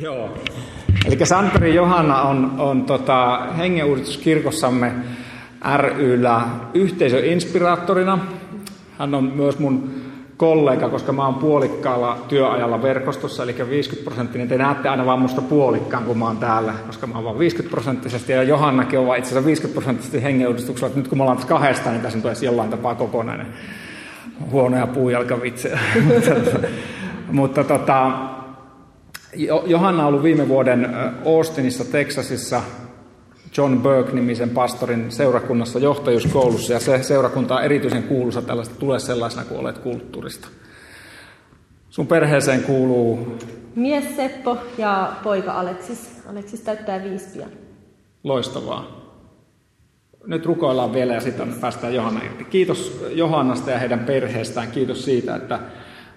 Joo. Eli Santeri Johanna on, on tota, hengenuudistuskirkossamme ryllä yhteisöinspiraattorina. Hän on myös mun kollega, koska mä oon puolikkaalla työajalla verkostossa, eli 50 prosenttinen. Te näette aina vaan musta puolikkaan, kun mä oon täällä, koska mä oon vaan 50 prosenttisesti. Ja Johannakin on vaan itse asiassa 50 prosenttisesti hengenuudistuksella. Nyt kun me ollaan tässä kahdesta, niin tässä edes jollain tapaa kokonainen huonoja puujalkavitsejä. mutta tota, Johanna on ollut viime vuoden Austinissa, Texasissa John Burke-nimisen pastorin seurakunnassa johtajuuskoulussa, ja se seurakunta on erityisen kuuluisa tällaista tule sellaisena kuin olet kulttuurista. Sun perheeseen kuuluu... Mies Seppo ja poika Aleksis. Aleksis täyttää viisi pian. Loistavaa. Nyt rukoillaan vielä ja sitten päästään Johanna irti. Kiitos Johannasta ja heidän perheestään. Kiitos siitä, että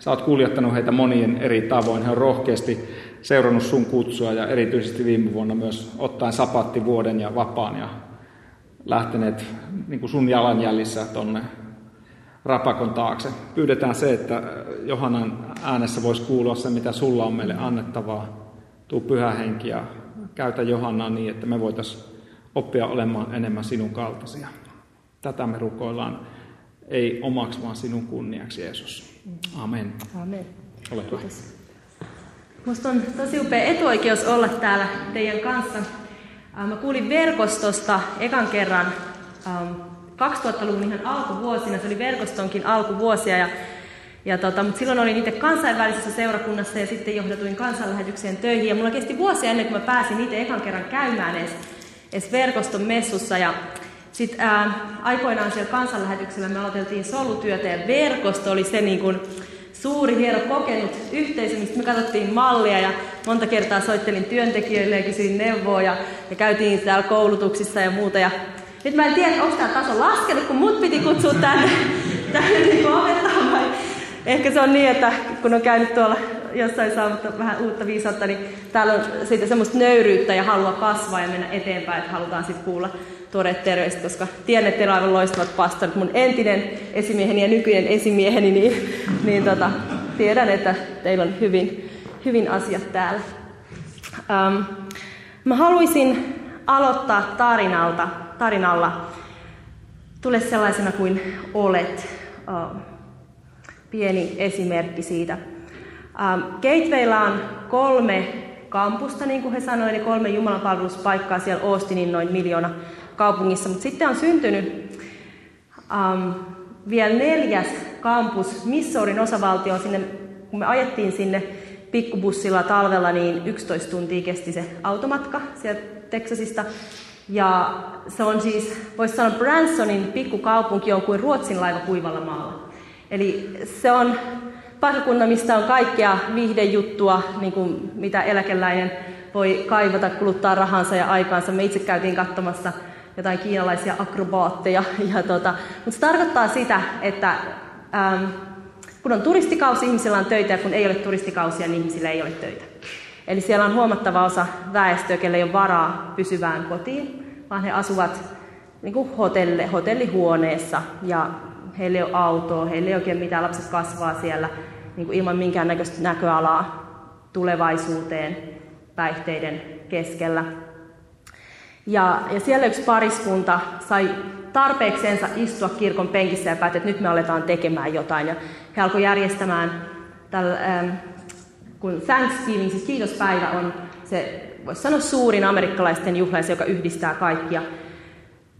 sä oot kuljettanut heitä monien eri tavoin. He on rohkeasti seurannut sun kutsua ja erityisesti viime vuonna myös ottaen sapattivuoden ja vapaan ja lähteneet niin kuin sun jalanjäljissä tuonne rapakon taakse. Pyydetään se, että Johanan äänessä voisi kuulua se, mitä sulla on meille annettavaa. Tuu pyhä henki ja käytä Johannaa niin, että me voitaisiin oppia olemaan enemmän sinun kaltaisia. Tätä me rukoillaan, ei omaksi, vaan sinun kunniaksi, Jeesus. Amen. Amen. Ole hyvä. Kiitos. Minusta on tosi upea etuoikeus olla täällä teidän kanssa. Mä kuulin verkostosta ekan kerran 2000-luvun ihan alkuvuosina, se oli verkostonkin alkuvuosia. Ja, ja tota, mutta silloin olin itse kansainvälisessä seurakunnassa ja sitten johdatuin kansanlähetykseen töihin. Ja mulla kesti vuosia ennen kuin mä pääsin itse ekan kerran käymään edes, edes verkoston messussa. Ja sitten aikoinaan siellä kansanlähetyksellä me aloiteltiin solutyötä ja verkosto oli se niin kuin, suuri, hieno kokenut yhteisö, mistä me katsottiin mallia ja monta kertaa soittelin työntekijöille ja kysyin neuvoa ja, ja käytiin täällä koulutuksissa ja muuta. Ja nyt mä en tiedä, onko tämä taso laskenut, kun mut piti kutsua tänne, tänne niin vai ehkä se on niin, että kun on käynyt tuolla jossain saamatta vähän uutta viisautta, niin täällä on siitä semmoista nöyryyttä ja halua kasvaa ja mennä eteenpäin, että halutaan sitten kuulla tuoreet terveiset, koska tiedän, että teillä on aivan loistavat pastorit. Mun entinen esimieheni ja nykyinen esimieheni, niin, niin tota, tiedän, että teillä on hyvin, hyvin asiat täällä. Um, mä haluaisin aloittaa tarinalta, tarinalla Tule sellaisena kuin olet. Uh, pieni esimerkki siitä. Um, Gatewaylla on kolme kampusta, niin kuin he sanoivat, eli kolme jumalanpalveluspaikkaa siellä Austinin noin miljoona kaupungissa. Mutta sitten on syntynyt um, vielä neljäs kampus Missourin osavaltioon sinne, kun me ajettiin sinne pikkubussilla talvella, niin 11 tuntia kesti se automatka sieltä Texasista. Ja se on siis, voisi sanoa, Bransonin pikkukaupunki on kuin Ruotsin laiva kuivalla maalla. Eli se on paikkakunta, mistä on kaikkea viihdejuttua, niin kuin mitä eläkeläinen voi kaivata, kuluttaa rahansa ja aikaansa. Me itse käytiin katsomassa jotain kiinalaisia akrobaatteja. Ja tota, mutta se tarkoittaa sitä, että ähm, kun on turistikausi, ihmisillä on töitä, ja kun ei ole turistikausia, niin ihmisillä ei ole töitä. Eli siellä on huomattava osa väestöä, kelle ei ole varaa pysyvään kotiin, vaan he asuvat niin kuin hotelle, hotellihuoneessa ja heillä ei ole autoa, heillä ei oikein mitään, lapset kasvaa siellä niin kuin ilman minkäännäköistä näköalaa tulevaisuuteen päihteiden keskellä. Ja, ja siellä yksi pariskunta sai tarpeeksensa istua kirkon penkissä ja päätti, että nyt me aletaan tekemään jotain. Ja he alkoi järjestämään, tällä, ähm, kun Thanksgiving, siis kiitospäivä on se, voisi sanoa suurin amerikkalaisten juhla, joka yhdistää kaikkia.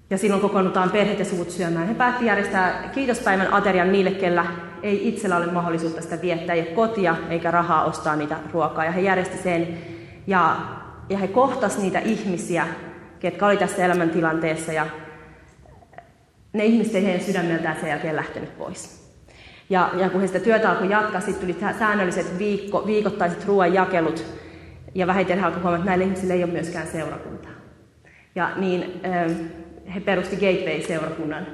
Ja silloin kokoonnutaan perheet ja suvut syömään. He päätti järjestää kiitospäivän aterian niille, kellä ei itsellä ole mahdollisuutta sitä viettää, ei kotia eikä rahaa ostaa niitä ruokaa. Ja he järjesti sen. Ja, ja he kohtas niitä ihmisiä, ketkä oli tässä elämäntilanteessa ja ne ihmiset ei heidän sydämeltään sen jälkeen lähtenyt pois. Ja, ja kun he sitä työtä alkoi jatkaa, sitten tuli säännölliset viikko, viikoittaiset ruoanjakelut ja vähitellen alkoi huomata, että näillä ihmisillä ei ole myöskään seurakuntaa. Ja niin he perusti Gateway-seurakunnan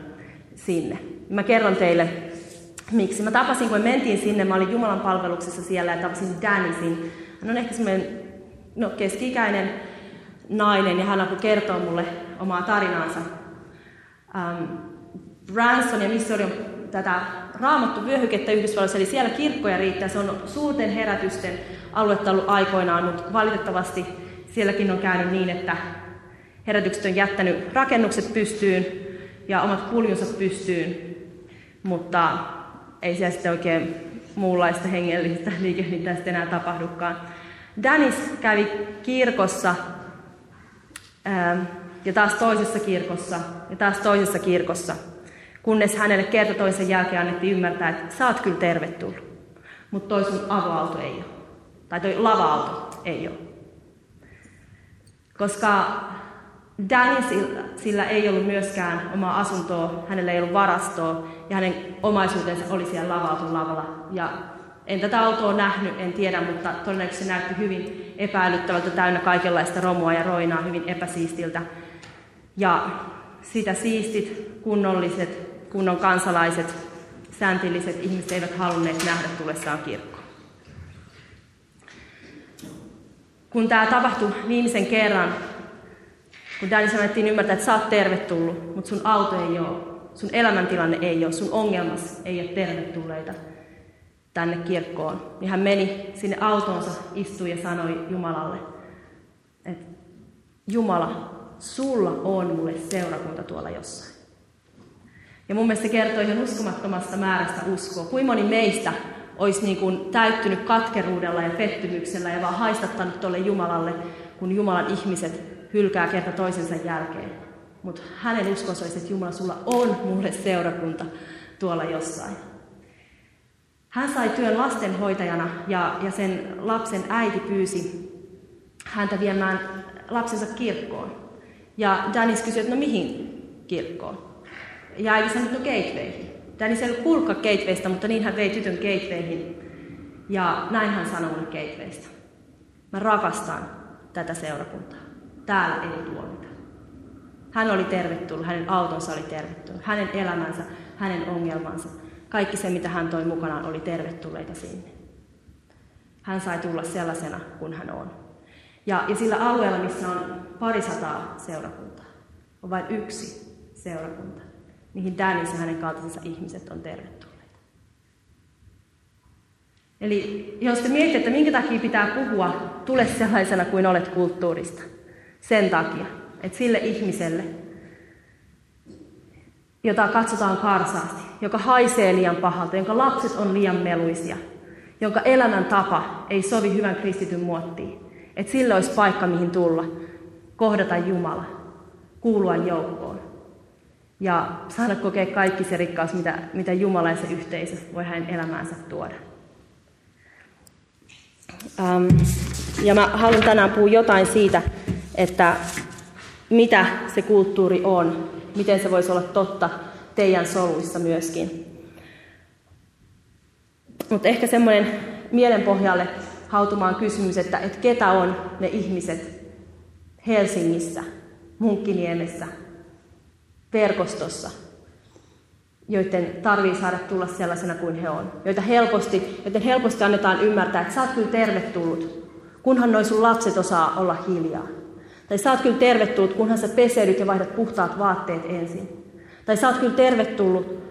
sinne. Mä kerron teille, miksi. Mä tapasin, kun me mentiin sinne, mä olin Jumalan palveluksessa siellä ja tapasin Danisin. Hän on ehkä semmoinen no, keski-ikäinen nainen ja hän alkoi kertoa mulle omaa tarinaansa. Um, Branson ja Missouri on tätä raamattu vyöhykettä Yhdysvalloissa, eli siellä kirkkoja riittää. Se on suurten herätysten aluetta ollut aikoinaan, mutta valitettavasti sielläkin on käynyt niin, että herätykset on jättänyt rakennukset pystyyn ja omat kuljunsa pystyyn, mutta ei siellä sitten oikein muunlaista hengellistä liikehdintää sitten enää tapahdukaan. Danis kävi kirkossa ja taas toisessa kirkossa ja taas toisessa kirkossa, kunnes hänelle kerta toisen jälkeen annettiin ymmärtää, että sä oot kyllä tervetullut, mutta toi sun avoauto ei ole. Tai toi lava-auto ei ole. Koska Danisilla sillä ei ollut myöskään omaa asuntoa, hänellä ei ollut varastoa ja hänen omaisuutensa oli siellä lava lavalla. Ja en tätä autoa nähnyt, en tiedä, mutta todennäköisesti se näytti hyvin epäilyttävältä, täynnä kaikenlaista romua ja roinaa, hyvin epäsiistiltä. Ja sitä siistit, kunnolliset, kunnon kansalaiset, sääntilliset ihmiset eivät halunneet nähdä tullessaan kirkkoon. Kun tämä tapahtui viimeisen kerran, kun Danny sanottiin ymmärtää, että sä oot tervetullut, mutta sun auto ei ole, sun elämäntilanne ei ole, sun ongelmas ei ole tervetulleita tänne kirkkoon, niin hän meni sinne autonsa, istui ja sanoi Jumalalle, että Jumala, sulla on mulle seurakunta tuolla jossain. Ja mun mielestä se kertoo ihan uskomattomasta määrästä uskoa. Kuinka moni meistä olisi niin kuin täyttynyt katkeruudella ja pettymyksellä ja vaan haistattanut tuolle Jumalalle, kun Jumalan ihmiset hylkää kerta toisensa jälkeen. Mutta hänen uskonsa että Jumala, sulla on mulle seurakunta tuolla jossain. Hän sai työn lastenhoitajana ja, ja sen lapsen äiti pyysi häntä viemään lapsensa kirkkoon. Ja Danis kysyi, että no mihin kirkkoon? Ja äiti sanoi, että no gatewayhin. Danis ei ollut kuullutkaan gatewaysta, mutta niin hän vei tytön gatewayhin. Ja näin hän sanoi mulle gatewaysta. Mä rakastan tätä seurakuntaa. Täällä ei tuomita. Hän oli tervetullut, hänen autonsa oli tervetullut, hänen elämänsä, hänen ongelmansa. Kaikki se, mitä hän toi mukanaan, oli tervetulleita sinne. Hän sai tulla sellaisena kuin hän on. Ja, ja sillä alueella, missä on parisataa seurakuntaa, on vain yksi seurakunta, mihin Danis ja hänen kaltaisensa ihmiset on tervetulleita. Eli jos te mietitte, että minkä takia pitää puhua, tule sellaisena kuin olet kulttuurista. Sen takia, että sille ihmiselle, jota katsotaan karsaasti, joka haisee liian pahalta, jonka lapset on liian meluisia, jonka elämäntapa ei sovi hyvän kristityn muottiin, että sille olisi paikka, mihin tulla, kohdata Jumala, kuulua joukkoon ja saada kokea kaikki se rikkaus, mitä, mitä Jumala ja se yhteisö voi hänen elämäänsä tuoda. Ja mä haluan tänään puhua jotain siitä, että mitä se kulttuuri on, miten se voisi olla totta teidän soluissa myöskin. Mutta ehkä semmoinen mielenpohjalle hautumaan kysymys, että, että ketä on ne ihmiset Helsingissä, Munkkiniemessä, verkostossa, joiden tarvii saada tulla sellaisena kuin he on, joita helposti, joten helposti annetaan ymmärtää, että sä oot kyllä tervetullut, kunhan noin sun lapset osaa olla hiljaa. Tai sä oot kyllä tervetullut, kunhan sä peseydyt ja vaihdat puhtaat vaatteet ensin. Tai sä oot kyllä tervetullut,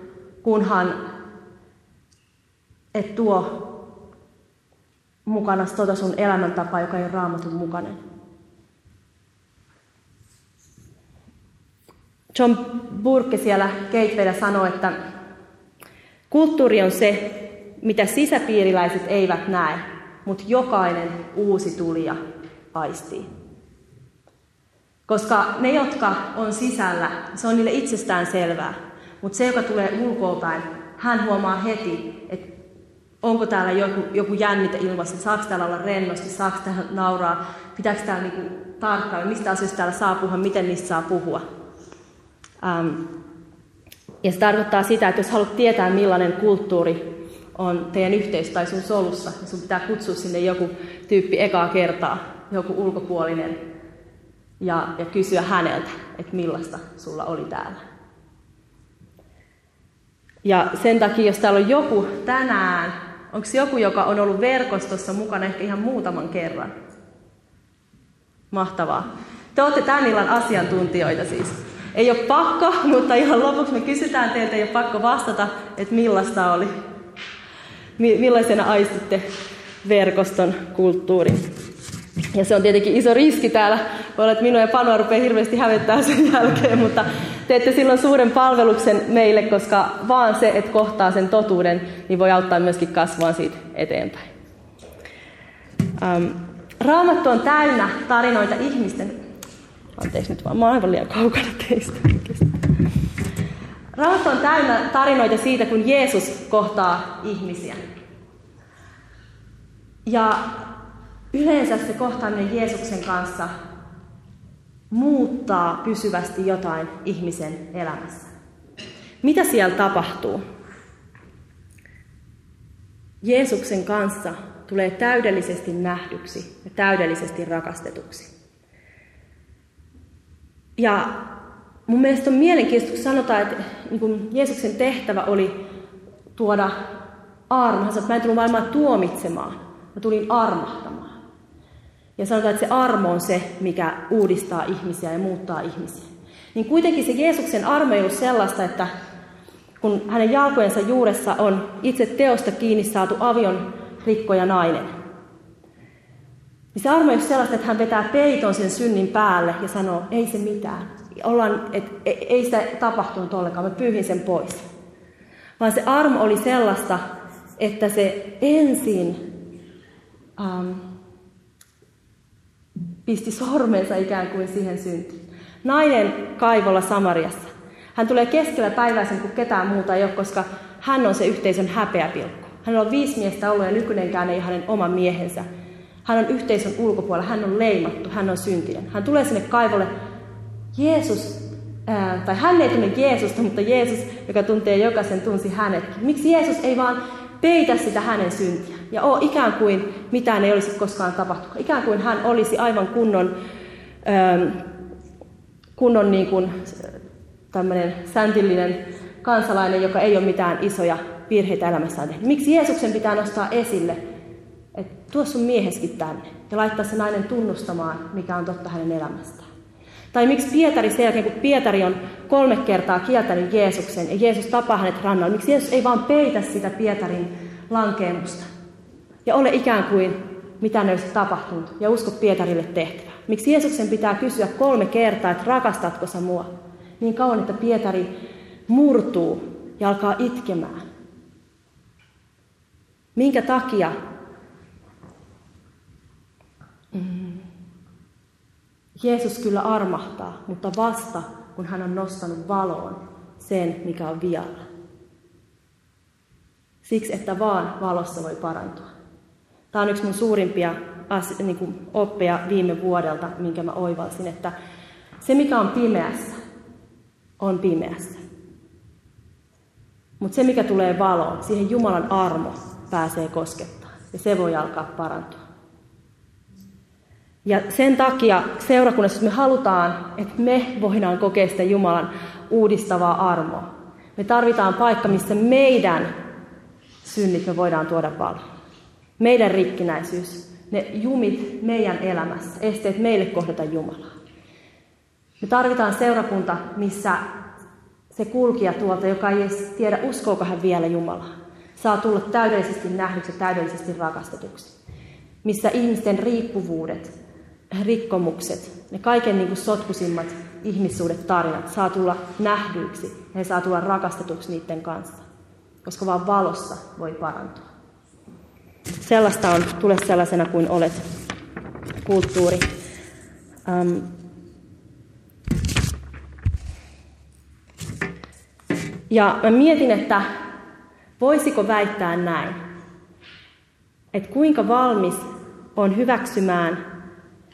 kunhan et tuo mukana tota sun elämäntapaa, joka ei ole raamatun mukainen. John Burke siellä Keitveillä sanoi, että kulttuuri on se, mitä sisäpiiriläiset eivät näe, mutta jokainen uusi tulija aistii. Koska ne, jotka on sisällä, se on niille itsestään selvää. Mutta se, joka tulee ulkoapäin, hän huomaa heti, että onko täällä joku, joku jännite ilmassa, saako täällä olla rennosti, saako täällä nauraa, pitääkö täällä niinku tarkkailla, mistä asioista täällä saa puhua, miten niistä saa puhua. Ähm, ja se tarkoittaa sitä, että jos haluat tietää, millainen kulttuuri on teidän yhteys tai sun solussa, niin sun pitää kutsua sinne joku tyyppi ekaa kertaa, joku ulkopuolinen, ja, ja kysyä häneltä, että millaista sulla oli täällä. Ja sen takia, jos täällä on joku tänään, onko joku, joka on ollut verkostossa mukana ehkä ihan muutaman kerran? Mahtavaa. Te olette tämän illan asiantuntijoita siis. Ei ole pakko, mutta ihan lopuksi me kysytään teiltä, ei ole pakko vastata, että millaista oli. Millaisena aistitte verkoston kulttuurin. Ja se on tietenkin iso riski täällä. Voi olla, että minua ja Panoa rupeaa hirveästi hävettää sen jälkeen, mutta teette silloin suuren palveluksen meille, koska vaan se, että kohtaa sen totuuden, niin voi auttaa myöskin kasvaa siitä eteenpäin. Ähm, Raamattu on täynnä tarinoita ihmisten... Anteeksi nyt vaan, mä aivan liian kaukana teistä. Raamattu on täynnä tarinoita siitä, kun Jeesus kohtaa ihmisiä. Ja yleensä se kohtaaminen Jeesuksen kanssa muuttaa pysyvästi jotain ihmisen elämässä. Mitä siellä tapahtuu? Jeesuksen kanssa tulee täydellisesti nähdyksi ja täydellisesti rakastetuksi. Ja mun mielestä on mielenkiintoista, kun sanotaan, että niin kun Jeesuksen tehtävä oli tuoda että mä en tullut maailmaa tuomitsemaan, mä tulin armahtamaan. Ja sanotaan, että se armo on se, mikä uudistaa ihmisiä ja muuttaa ihmisiä. Niin kuitenkin se Jeesuksen armo ei ollut sellaista, että kun hänen jalkojensa juuressa on itse teosta kiinni saatu avion rikkoja nainen. Niin se armo ei ole sellaista, että hän vetää peiton sen synnin päälle ja sanoo, ei se mitään. Ollaan, et, e, ei sitä tapahtunut ollenkaan, mä pyyhin sen pois. Vaan se armo oli sellaista, että se ensin um, pisti sormensa ikään kuin siihen syntiin. Nainen kaivolla Samariassa. Hän tulee keskellä päiväisen kuin ketään muuta ei ole, koska hän on se yhteisön häpeäpilkku. Hän on viisi miestä ollut ja nykyinenkään ei hänen oma miehensä. Hän on yhteisön ulkopuolella, hän on leimattu, hän on syntinen. Hän tulee sinne kaivolle. Jeesus, ää, tai hän ei tunne Jeesusta, mutta Jeesus, joka tuntee jokaisen, tunsi hänet. Miksi Jeesus ei vaan peitä sitä hänen syntiä ja ole ikään kuin mitään ei olisi koskaan tapahtunut. Ikään kuin hän olisi aivan kunnon, ää, kunnon niin kuin, tämmöinen säntillinen kansalainen, joka ei ole mitään isoja virheitä elämässään tehnyt. Miksi Jeesuksen pitää nostaa esille, että tuo sun mieheskin tänne ja laittaa se nainen tunnustamaan, mikä on totta hänen elämästään. Tai miksi Pietari sen jälkeen, kun Pietari on kolme kertaa kieltänyt Jeesuksen ja Jeesus tapaa hänet rannalla, miksi Jeesus ei vaan peitä sitä Pietarin lankeemusta ja ole ikään kuin mitä ne olisi tapahtunut ja usko Pietarille tehtävää. Miksi Jeesuksen pitää kysyä kolme kertaa, että rakastatko sä mua? Niin kauan, että Pietari murtuu ja alkaa itkemään. Minkä takia? Mm. Jeesus kyllä armahtaa, mutta vasta kun hän on nostanut valoon sen, mikä on vialla. Siksi, että vaan valossa voi parantua. Tämä on yksi mun suurimpia niin oppeja viime vuodelta, minkä mä oivalsin, että se, mikä on pimeässä, on pimeässä. Mutta se, mikä tulee valoon, siihen Jumalan armo pääsee koskettamaan. Ja se voi alkaa parantua. Ja sen takia seurakunnassa, me halutaan, että me voidaan kokea sitä Jumalan uudistavaa armoa. Me tarvitaan paikka, missä meidän synnit me voidaan tuoda valoon. Meidän rikkinäisyys, ne jumit meidän elämässä, esteet meille kohdata Jumalaa. Me tarvitaan seurakunta, missä se kulkija tuolta, joka ei edes tiedä, uskooko hän vielä Jumalaa, saa tulla täydellisesti nähdyksi ja täydellisesti rakastetuksi. Missä ihmisten riippuvuudet, rikkomukset, ne kaiken niin kuin sotkusimmat ihmissuudet tarinat saa tulla nähdyiksi ja he saa tulla rakastetuksi niiden kanssa. Koska vaan valossa voi parantua. Sellaista on, tule sellaisena kuin olet, kulttuuri. Um, Ja mä mietin, että voisiko väittää näin, että kuinka valmis on hyväksymään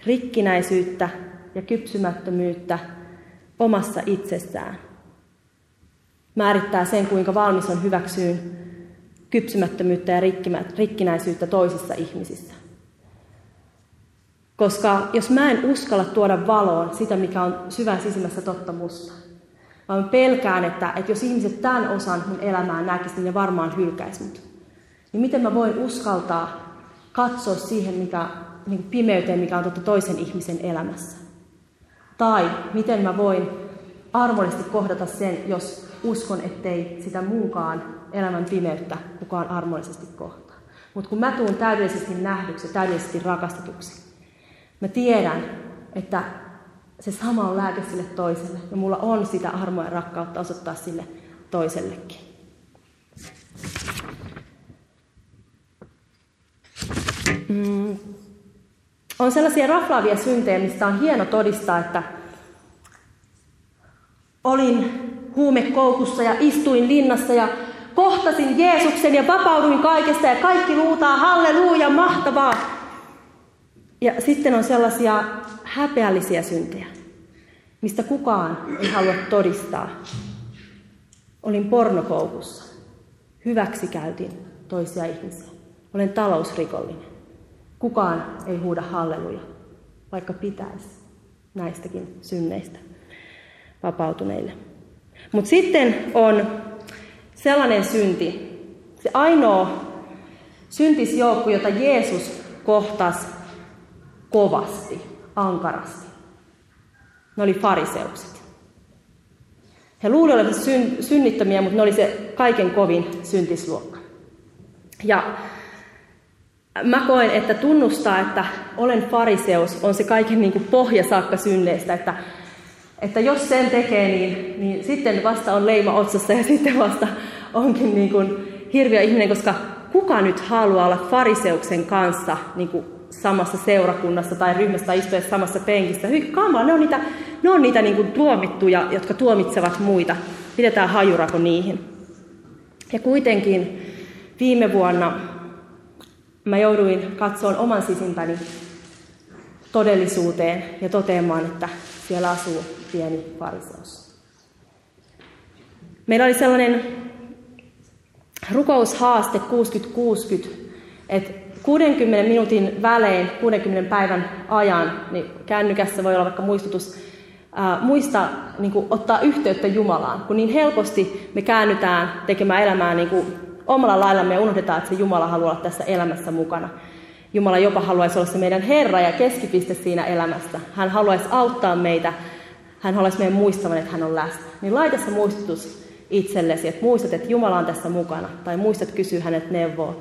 rikkinäisyyttä ja kypsymättömyyttä omassa itsessään. Määrittää sen, kuinka valmis on hyväksyyn kypsymättömyyttä ja rikkinäisyyttä toisissa ihmisissä. Koska jos mä en uskalla tuoda valoon sitä, mikä on syvän sisimmässä totta musta, vaan pelkään, että, että jos ihmiset tämän osan mun elämään näkisivät, niin ne varmaan hylkäisi mut. Niin miten mä voin uskaltaa katsoa siihen mikä, niin pimeyteen, mikä on totta toisen ihmisen elämässä? Tai miten mä voin armollisesti kohdata sen, jos uskon, ettei sitä muunkaan elämän pimeyttä kukaan armollisesti kohtaa. Mutta kun mä tuun täydellisesti nähdyksi täydellisesti rakastetuksi, mä tiedän, että se sama on lääke sille toiselle. Ja mulla on sitä armoa ja rakkautta osoittaa sille toisellekin. Mm. On sellaisia raflaavia syntejä, mistä on hieno todistaa, että olin huumekoukussa ja istuin linnassa ja kohtasin Jeesuksen ja vapauduin kaikesta ja kaikki luutaa halleluja, mahtavaa. Ja sitten on sellaisia häpeällisiä syntejä, mistä kukaan ei halua todistaa. Olin pornokoukussa. Hyväksikäytin toisia ihmisiä. Olen talousrikollinen. Kukaan ei huuda halleluja, vaikka pitäisi näistäkin synneistä vapautuneille. Mutta sitten on sellainen synti, se ainoa syntisjoukko, jota Jeesus kohtasi kovasti, ankarasti. Ne oli fariseukset. He luulivat olevansa syn, synnittömiä, mutta ne oli se kaiken kovin syntisluokka. Ja mä koen, että tunnustaa, että olen fariseus, on se kaiken niin kuin pohjasaakka synneistä, että, että jos sen tekee, niin, niin sitten vasta on leima otsassa ja sitten vasta onkin niin kuin hirviö ihminen, koska kuka nyt haluaa olla fariseuksen kanssa niin kuin samassa seurakunnassa tai ryhmässä tai istua samassa penkissä. Hyi kamala, ne on niitä, ne on niitä niin kuin tuomittuja, jotka tuomitsevat muita. Pidetään hajurako niihin. Ja kuitenkin viime vuonna mä jouduin katsomaan oman sisimpäni todellisuuteen ja toteamaan, että siellä asuu pieni fariseus. Meillä oli sellainen rukoushaaste 60-60, että 60 minuutin välein, 60 päivän ajan, niin kännykässä voi olla vaikka muistutus, ää, muista niin kuin, ottaa yhteyttä Jumalaan, kun niin helposti me käännytään tekemään elämää niin kuin, omalla laillamme ja unohdetaan, että se Jumala haluaa olla tässä elämässä mukana. Jumala jopa haluaisi olla se meidän Herra ja keskipiste siinä elämässä. Hän haluaisi auttaa meitä, hän haluaisi meidän muistavan, että hän on läsnä. Niin laita se muistutus itsellesi, että muistat, että Jumala on tässä mukana, tai muistat kysyä hänet neuvoa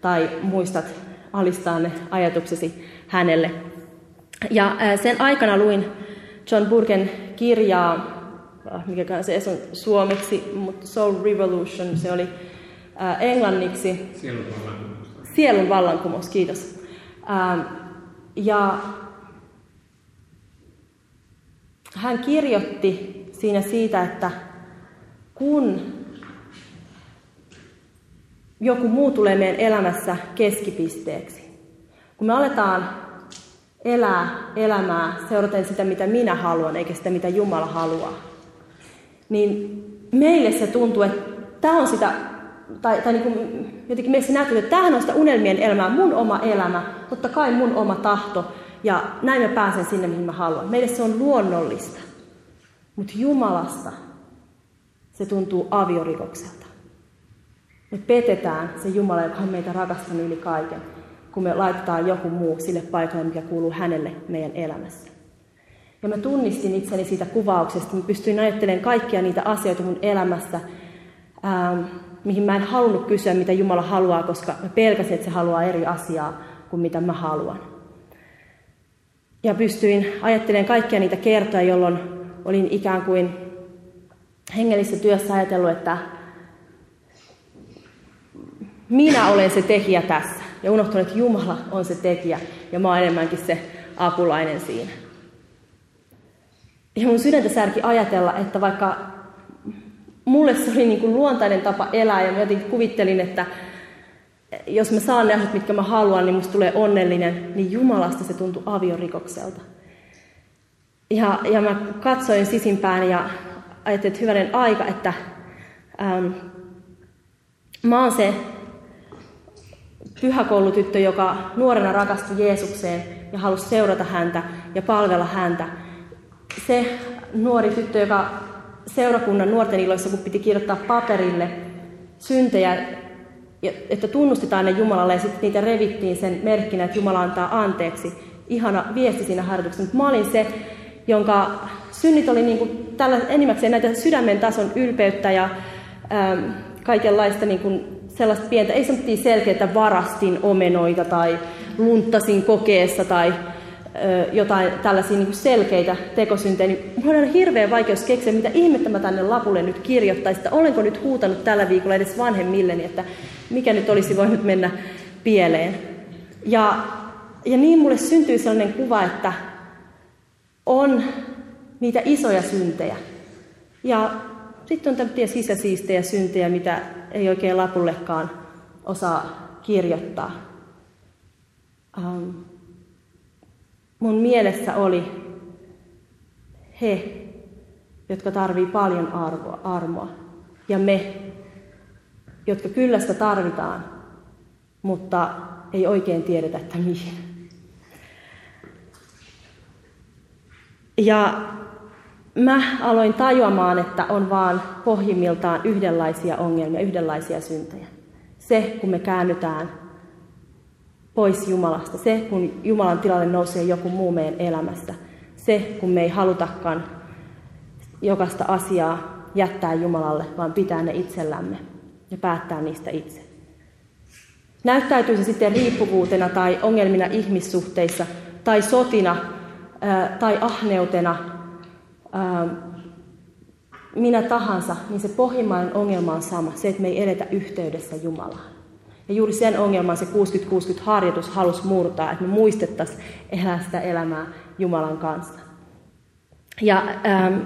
tai muistat alistaa ne ajatuksesi hänelle. Ja sen aikana luin John Burken kirjaa, mikä se on suomeksi, mutta Soul Revolution, se oli englanniksi. Sielun vallankumous. Sielun vallankumous, kiitos. Ja hän kirjoitti siinä siitä, että kun joku muu tulee meidän elämässä keskipisteeksi. Kun me aletaan elää elämää seuraten sitä, mitä minä haluan, eikä sitä, mitä Jumala haluaa, niin meille se tuntuu, että tämä on sitä, tai, tai niin kuin, jotenkin meissä näyttää, että tämähän on sitä unelmien elämää, mun oma elämä, totta kai mun oma tahto, ja näin mä pääsen sinne, mihin mä haluan. Meille se on luonnollista, mutta Jumalasta se tuntuu aviorikokselta. Me petetään se Jumala, joka on meitä rakastanut yli kaiken, kun me laitetaan joku muu sille paikalle, mikä kuuluu hänelle meidän elämässä. Ja mä tunnistin itseni siitä kuvauksesta. Mä pystyin ajattelemaan kaikkia niitä asioita mun elämässä, ähm, mihin mä en halunnut kysyä, mitä Jumala haluaa, koska mä pelkäsin, että se haluaa eri asiaa kuin mitä mä haluan. Ja pystyin ajattelemaan kaikkia niitä kertoja, jolloin olin ikään kuin hengellisessä työssä ajatellut, että minä olen se tekijä tässä. Ja unohtanut, että Jumala on se tekijä ja mä oon enemmänkin se apulainen siinä. Ja mun sydäntä särki ajatella, että vaikka mulle se oli niin kuin luontainen tapa elää ja mä jotenkin kuvittelin, että jos mä saan ne asiat, mitkä mä haluan, niin musta tulee onnellinen, niin Jumalasta se tuntui aviorikokselta. Ja, ja mä katsoin sisimpään ja ajattelin, että hyvänen aika, että ähm, mä oon se pyhäkoulutyttö, joka nuorena rakastui Jeesukseen ja halusi seurata häntä ja palvella häntä. Se nuori tyttö, joka seurakunnan nuorten iloissa, kun piti kirjoittaa paperille syntejä, että tunnustetaan ne Jumalalle ja sitten niitä revittiin sen merkkinä, että Jumala antaa anteeksi. Ihana viesti siinä harjoituksessa. Mutta mä olin se, jonka synnit oli niin kuin tällä, enimmäkseen näitä sydämen tason ylpeyttä ja ähm, kaikenlaista niin kuin sellaista pientä, ei semmoisia selkeitä varastin omenoita tai lunttasin kokeessa tai jotain tällaisia niin selkeitä tekosyntejä, niin minulla on hirveän vaikeus keksiä, mitä ihmettä mä tänne lapulle nyt kirjoittaisin, että olenko nyt huutanut tällä viikolla edes vanhemmilleni, että mikä nyt olisi voinut mennä pieleen. Ja, ja niin mulle syntyy sellainen kuva, että on niitä isoja syntejä. Ja sitten on tämmöisiä sisäsiistejä syntejä, mitä ei oikein lapullekaan osaa kirjoittaa. Um, mun mielessä oli he, jotka tarvii paljon arvoa, armoa, ja me, jotka kyllä sitä tarvitaan, mutta ei oikein tiedetä, että mihin. Ja mä aloin tajuamaan, että on vaan pohjimmiltaan yhdenlaisia ongelmia, yhdenlaisia syntejä. Se, kun me käännytään pois Jumalasta, se, kun Jumalan tilalle nousee joku muu meidän elämästä, se, kun me ei halutakaan jokaista asiaa jättää Jumalalle, vaan pitää ne itsellämme ja päättää niistä itse. Näyttäytyy se sitten riippuvuutena tai ongelmina ihmissuhteissa tai sotina tai ahneutena minä tahansa, niin se pohjimmainen ongelma on sama, se, että me ei eletä yhteydessä Jumalaan. Ja juuri sen ongelman se 60-60 harjoitus halusi murtaa, että me muistettaisiin elää sitä elämää Jumalan kanssa. Ja ähm,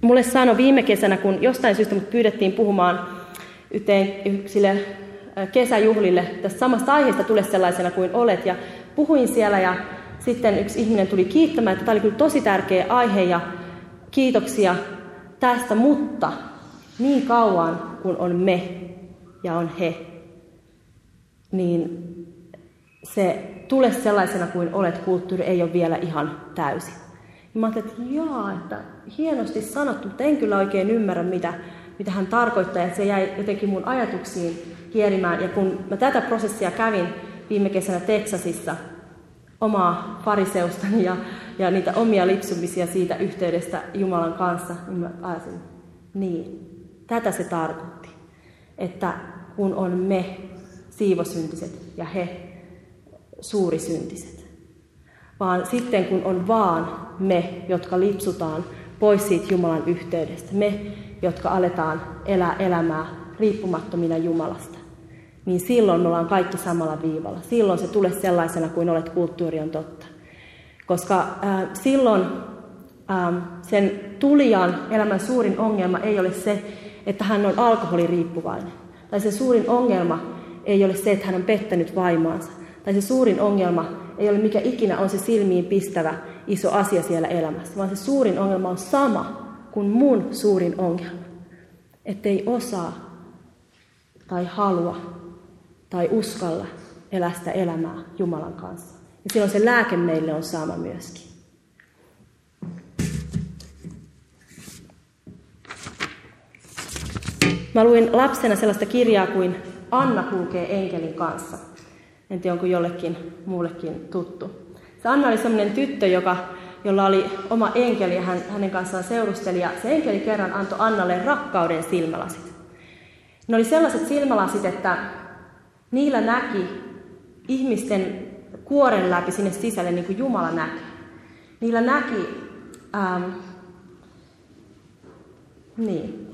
mulle sanoi viime kesänä, kun jostain syystä mut pyydettiin puhumaan yhteen yksille kesäjuhlille tästä samasta aiheesta tule sellaisena kuin olet. Ja puhuin siellä ja sitten yksi ihminen tuli kiittämään, että tämä oli kyllä tosi tärkeä aihe ja kiitoksia tästä, mutta niin kauan kun on me ja on he, niin se tule sellaisena kuin olet kulttuuri ei ole vielä ihan täysi. Ja mä ajattelin, että jaa, että hienosti sanottu, mutta en kyllä oikein ymmärrä, mitä, mitä hän tarkoittaa. Ja se jäi jotenkin mun ajatuksiin kierimään. Ja kun mä tätä prosessia kävin viime kesänä Teksasissa, omaa fariseustani ja, ja niitä omia lipsumisia siitä yhteydestä Jumalan kanssa, niin mä ajattelin, niin, tätä se tarkoitti. Että kun on me siivosyntiset ja he suurisyntiset. Vaan sitten kun on vaan me, jotka lipsutaan pois siitä Jumalan yhteydestä, me, jotka aletaan elää elämää riippumattomina Jumalasta, niin silloin me ollaan kaikki samalla viivalla. Silloin se tulee sellaisena kuin olet, kulttuuri on totta. Koska äh, silloin äh, sen tulijan elämän suurin ongelma ei ole se, että hän on alkoholiriippuvainen. Tai se suurin ongelma ei ole se, että hän on pettänyt vaimoansa. Tai se suurin ongelma ei ole mikä ikinä on se silmiin pistävä iso asia siellä elämässä, vaan se suurin ongelma on sama kuin mun suurin ongelma. Ettei osaa tai halua tai uskalla elää sitä elämää Jumalan kanssa. Ja silloin se lääke meille on sama myöskin. Mä luin lapsena sellaista kirjaa kuin Anna kulkee enkelin kanssa. En tiedä, onko jollekin muullekin tuttu. Se Anna oli sellainen tyttö, joka, jolla oli oma enkeli ja hän, hänen kanssaan seurusteli. Ja se enkeli kerran antoi Annalle rakkauden silmälasit. Ne oli sellaiset silmälasit, että niillä näki ihmisten kuoren läpi sinne sisälle, niin kuin Jumala näki. Niillä näki, ähm, niin.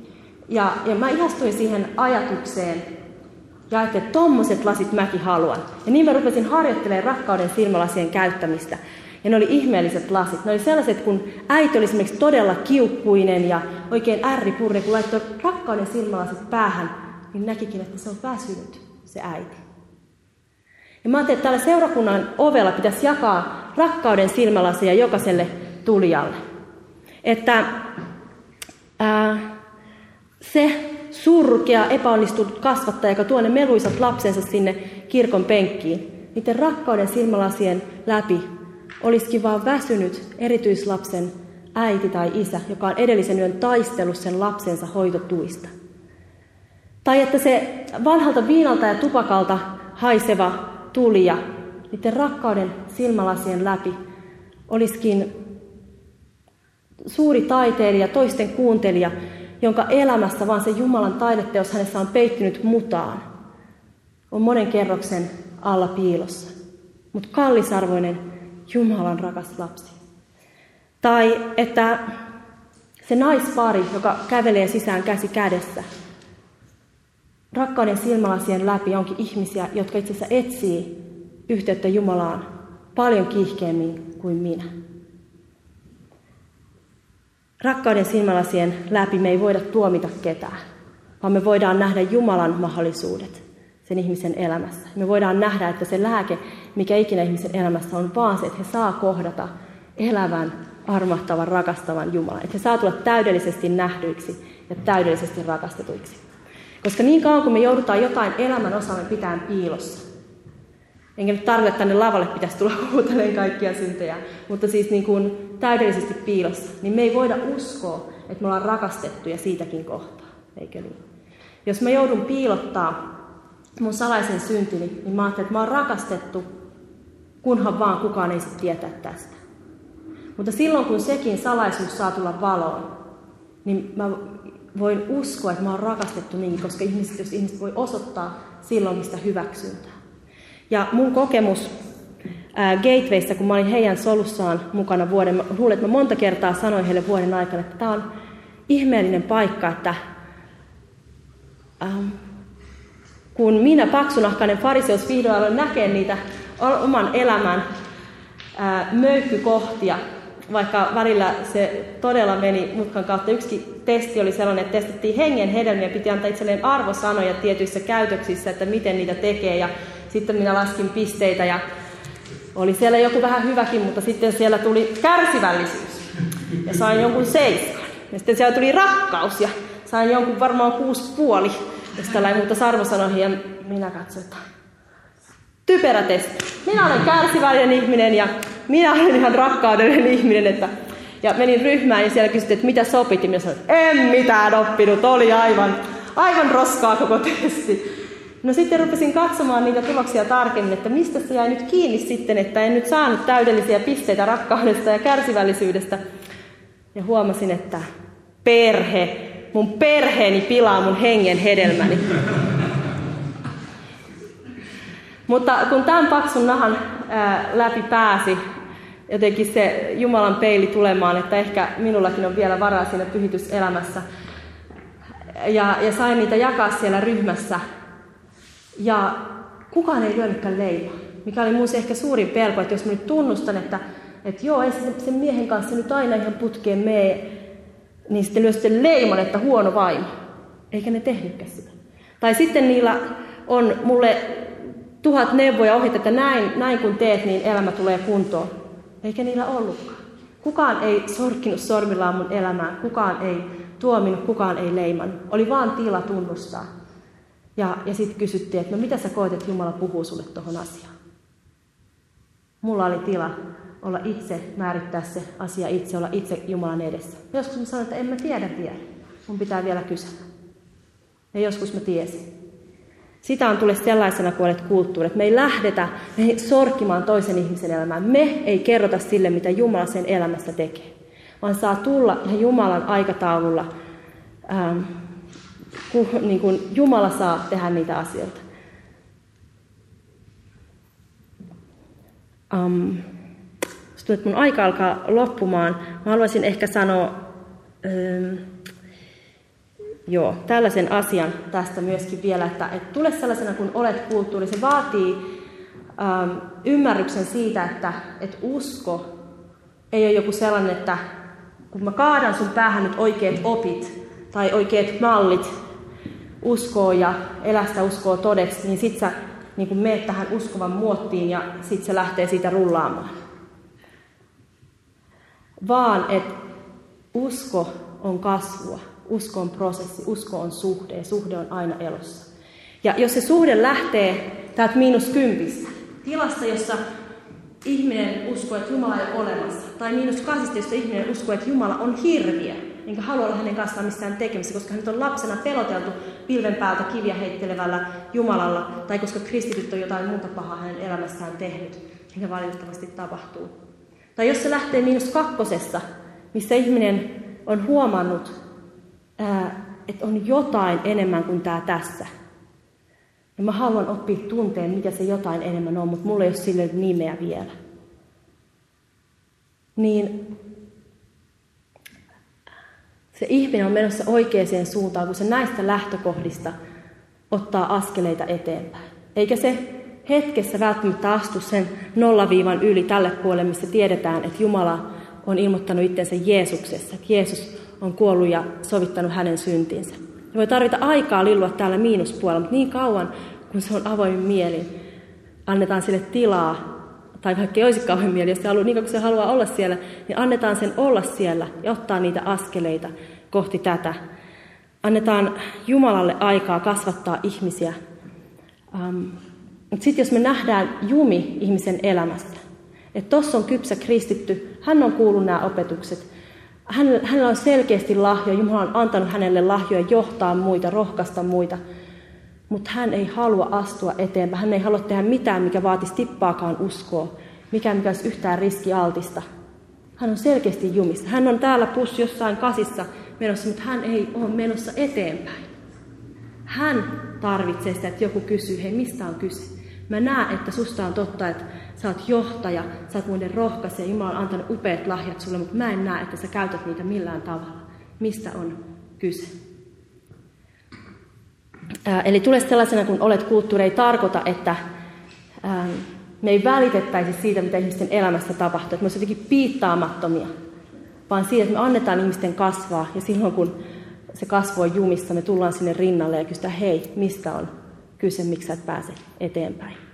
Ja, ja mä ihastuin siihen ajatukseen, ja ajattelin, että tommoset lasit mäkin haluan. Ja niin mä rupesin harjoittelemaan rakkauden silmälasien käyttämistä. Ja ne oli ihmeelliset lasit. Ne oli sellaiset, kun äiti oli esimerkiksi todella kiukkuinen ja oikein ärripurne, kun laittoi rakkauden silmälasit päähän, niin näkikin, että se on väsynyt, se äiti. Ja mä ajattelin, että täällä seurakunnan ovella pitäisi jakaa rakkauden silmälasia jokaiselle tulijalle. Että ää, se surkea, epäonnistunut kasvattaja, joka tuo ne meluisat lapsensa sinne kirkon penkkiin, niiden rakkauden silmälasien läpi olisikin vaan väsynyt erityislapsen äiti tai isä, joka on edellisen yön taistellut sen lapsensa hoitotuista. Tai että se vanhalta viinalta ja tupakalta haiseva tulija niiden rakkauden silmälasien läpi olisikin suuri taiteilija, toisten kuuntelija, jonka elämässä vaan se Jumalan taideteos hänessä on peittynyt mutaan, on monen kerroksen alla piilossa. Mutta kallisarvoinen Jumalan rakas lapsi. Tai että se naispari, joka kävelee sisään käsi kädessä, rakkauden silmälasien läpi onkin ihmisiä, jotka itse asiassa etsii yhteyttä Jumalaan paljon kiihkeämmin kuin minä. Rakkauden silmälasien läpi me ei voida tuomita ketään, vaan me voidaan nähdä Jumalan mahdollisuudet sen ihmisen elämässä. Me voidaan nähdä, että se lääke, mikä ikinä ihmisen elämässä on, vaan se, että he saa kohdata elävän, armahtavan, rakastavan Jumalan. Että he saa tulla täydellisesti nähdyiksi ja täydellisesti rakastetuiksi. Koska niin kauan kuin me joudutaan jotain elämän osamme pitään piilossa, enkä nyt tarkoita, että tänne lavalle pitäisi tulla huutelemaan kaikkia syntejä, mutta siis niin kuin täydellisesti piilossa, niin me ei voida uskoa, että me ollaan rakastettuja siitäkin kohtaa, eikö niin? Jos mä joudun piilottaa mun salaisen syntini, niin mä ajattelen, että mä oon rakastettu, kunhan vaan kukaan ei sitten tietää tästä. Mutta silloin kun sekin salaisuus saa tulla valoon, niin mä voin uskoa, että mä oon rakastettu niin, koska ihmiset, jos ihmiset voi osoittaa silloin mistä hyväksyntää. Ja mun kokemus Gatewayssä, kun mä olin heidän solussaan mukana vuoden, mä luulen, että mä monta kertaa sanoin heille vuoden aikana, että tämä on ihmeellinen paikka, että ähm, kun minä, paksunahkainen fariseus, vihdoin aloin näkee niitä oman elämän ää, möykkykohtia, vaikka välillä se todella meni mutkan kautta. Yksi testi oli sellainen, että testattiin hengen hedelmiä, piti antaa itselleen arvosanoja tietyissä käytöksissä, että miten niitä tekee. Ja sitten minä laskin pisteitä ja oli siellä joku vähän hyväkin, mutta sitten siellä tuli kärsivällisyys ja sain jonkun seiskan. Ja sitten siellä tuli rakkaus ja sain jonkun varmaan kuusi puoli, jos tällä muuta arvosanoihin. Ja minä katsoin, että typerä testi. Minä olen kärsivällinen ihminen ja minä olen ihan rakkaudellinen ihminen. Että... Ja menin ryhmään ja siellä kysyttiin, että mitä sopit. Ja minä sanoin, en mitään oppinut, oli aivan, aivan roskaa koko testi. No sitten rupesin katsomaan niitä tuloksia tarkemmin, että mistä se jäi nyt kiinni sitten, että en nyt saanut täydellisiä pisteitä rakkaudesta ja kärsivällisyydestä. Ja huomasin, että perhe, mun perheeni pilaa mun hengen hedelmäni. Mutta kun tämän paksun nahan ää, läpi pääsi, jotenkin se Jumalan peili tulemaan, että ehkä minullakin on vielä varaa siinä pyhityselämässä. Ja, ja sain niitä jakaa siellä ryhmässä. Ja kukaan ei lyönytkään leimaa, mikä oli muussa ehkä suurin pelko, että jos mä nyt tunnustan, että, että joo, ei se, sen miehen kanssa nyt aina ihan putkeen mene, niin sitten lyö sitten leiman, että huono vaimo. Eikä ne tehnytkään sitä. Tai sitten niillä on mulle tuhat neuvoja ohit, että näin, näin kun teet, niin elämä tulee kuntoon. Eikä niillä ollutkaan. Kukaan ei sorkkinut sormillaan mun elämään, kukaan ei tuominut, kukaan ei leiman. Oli vaan tila tunnustaa. Ja, ja sitten kysyttiin, että no mitä sä koet, että Jumala puhuu sulle tuohon asiaan. Mulla oli tila olla itse, määrittää se asia itse, olla itse Jumalan edessä. Joskus mä sanoin, että en mä tiedä vielä. Mun pitää vielä kysyä. Ja joskus mä tiesin. Sitä on tullut sellaisena kuin olet kulttuuri, me ei lähdetä me sorkkimaan toisen ihmisen elämään. Me ei kerrota sille, mitä Jumala sen elämästä tekee, vaan saa tulla Jumalan aikataululla, ähm, kun niin kuin Jumala saa tehdä niitä asioita. Um, että mun aika alkaa loppumaan. Mä haluaisin ehkä sanoa, ähm, Joo, tällaisen asian tästä myöskin vielä, että, että tule sellaisena kuin olet kulttuuri. Se vaatii ähm, ymmärryksen siitä, että, että usko ei ole joku sellainen, että kun mä kaadan sun päähän nyt oikeat opit tai oikeat mallit uskoo ja elästä uskoo todeksi, niin sit sä niin kun meet tähän uskovan muottiin ja sit se lähtee siitä rullaamaan. Vaan että usko on kasvua. Usko on prosessi, usko on suhde ja suhde on aina elossa. Ja jos se suhde lähtee täältä miinus kympistä, tilasta, jossa ihminen uskoo, että Jumala ei ole olemassa, tai miinus kasista, jossa ihminen uskoo, että Jumala on hirviä, enkä halua olla hänen kanssaan missään tekemisissä, koska hän on lapsena peloteltu pilven päältä kiviä heittelevällä Jumalalla, tai koska kristityt on jotain muuta pahaa hänen elämässään tehnyt, mikä valitettavasti tapahtuu. Tai jos se lähtee miinus kakkosesta, missä ihminen on huomannut, että on jotain enemmän kuin tämä tässä. Ja mä haluan oppia tunteen, mitä se jotain enemmän on, mutta mulla ei ole sille nimeä vielä. Niin se ihminen on menossa oikeaan suuntaan, kun se näistä lähtökohdista ottaa askeleita eteenpäin. Eikä se hetkessä välttämättä astu sen nollaviivan yli tälle puolelle, missä tiedetään, että Jumala on ilmoittanut itsensä Jeesuksessa, että Jeesus on kuollut ja sovittanut hänen syntinsä. Ja voi tarvita aikaa lillua täällä miinuspuolella, mutta niin kauan, kun se on avoin mieli, annetaan sille tilaa, tai vaikka ei olisikaan avoin mieli, jos se haluaa, niin kuin se haluaa olla siellä, niin annetaan sen olla siellä ja ottaa niitä askeleita kohti tätä. Annetaan Jumalalle aikaa kasvattaa ihmisiä. Um, mutta sitten jos me nähdään jumi ihmisen elämästä, että tuossa on kypsä kristitty, hän on kuullut nämä opetukset, hänellä on selkeästi lahjoja, Jumala on antanut hänelle lahjoja johtaa muita, rohkaista muita, mutta hän ei halua astua eteenpäin, hän ei halua tehdä mitään, mikä vaatisi tippaakaan uskoa, mikä mikä olisi yhtään riskialtista. Hän on selkeästi jumissa. Hän on täällä plus jossain kasissa menossa, mutta hän ei ole menossa eteenpäin. Hän tarvitsee sitä, että joku kysyy, hei mistä on kyse? Mä näen, että susta on totta, että sä oot johtaja, sä oot muiden rohkaisija, Jumala on antanut upeat lahjat sulle, mutta mä en näe, että sä käytät niitä millään tavalla. Mistä on kyse? Ää, eli tule sellaisena kuin olet kulttuuri ei tarkoita, että ää, me ei välitettäisi siitä, mitä ihmisten elämässä tapahtuu, että me olisimme jotenkin piittaamattomia, vaan siitä, että me annetaan ihmisten kasvaa ja silloin kun se kasvu on jumissa, me tullaan sinne rinnalle ja kysytään, hei, mistä on kyse, miksi sä et pääse eteenpäin.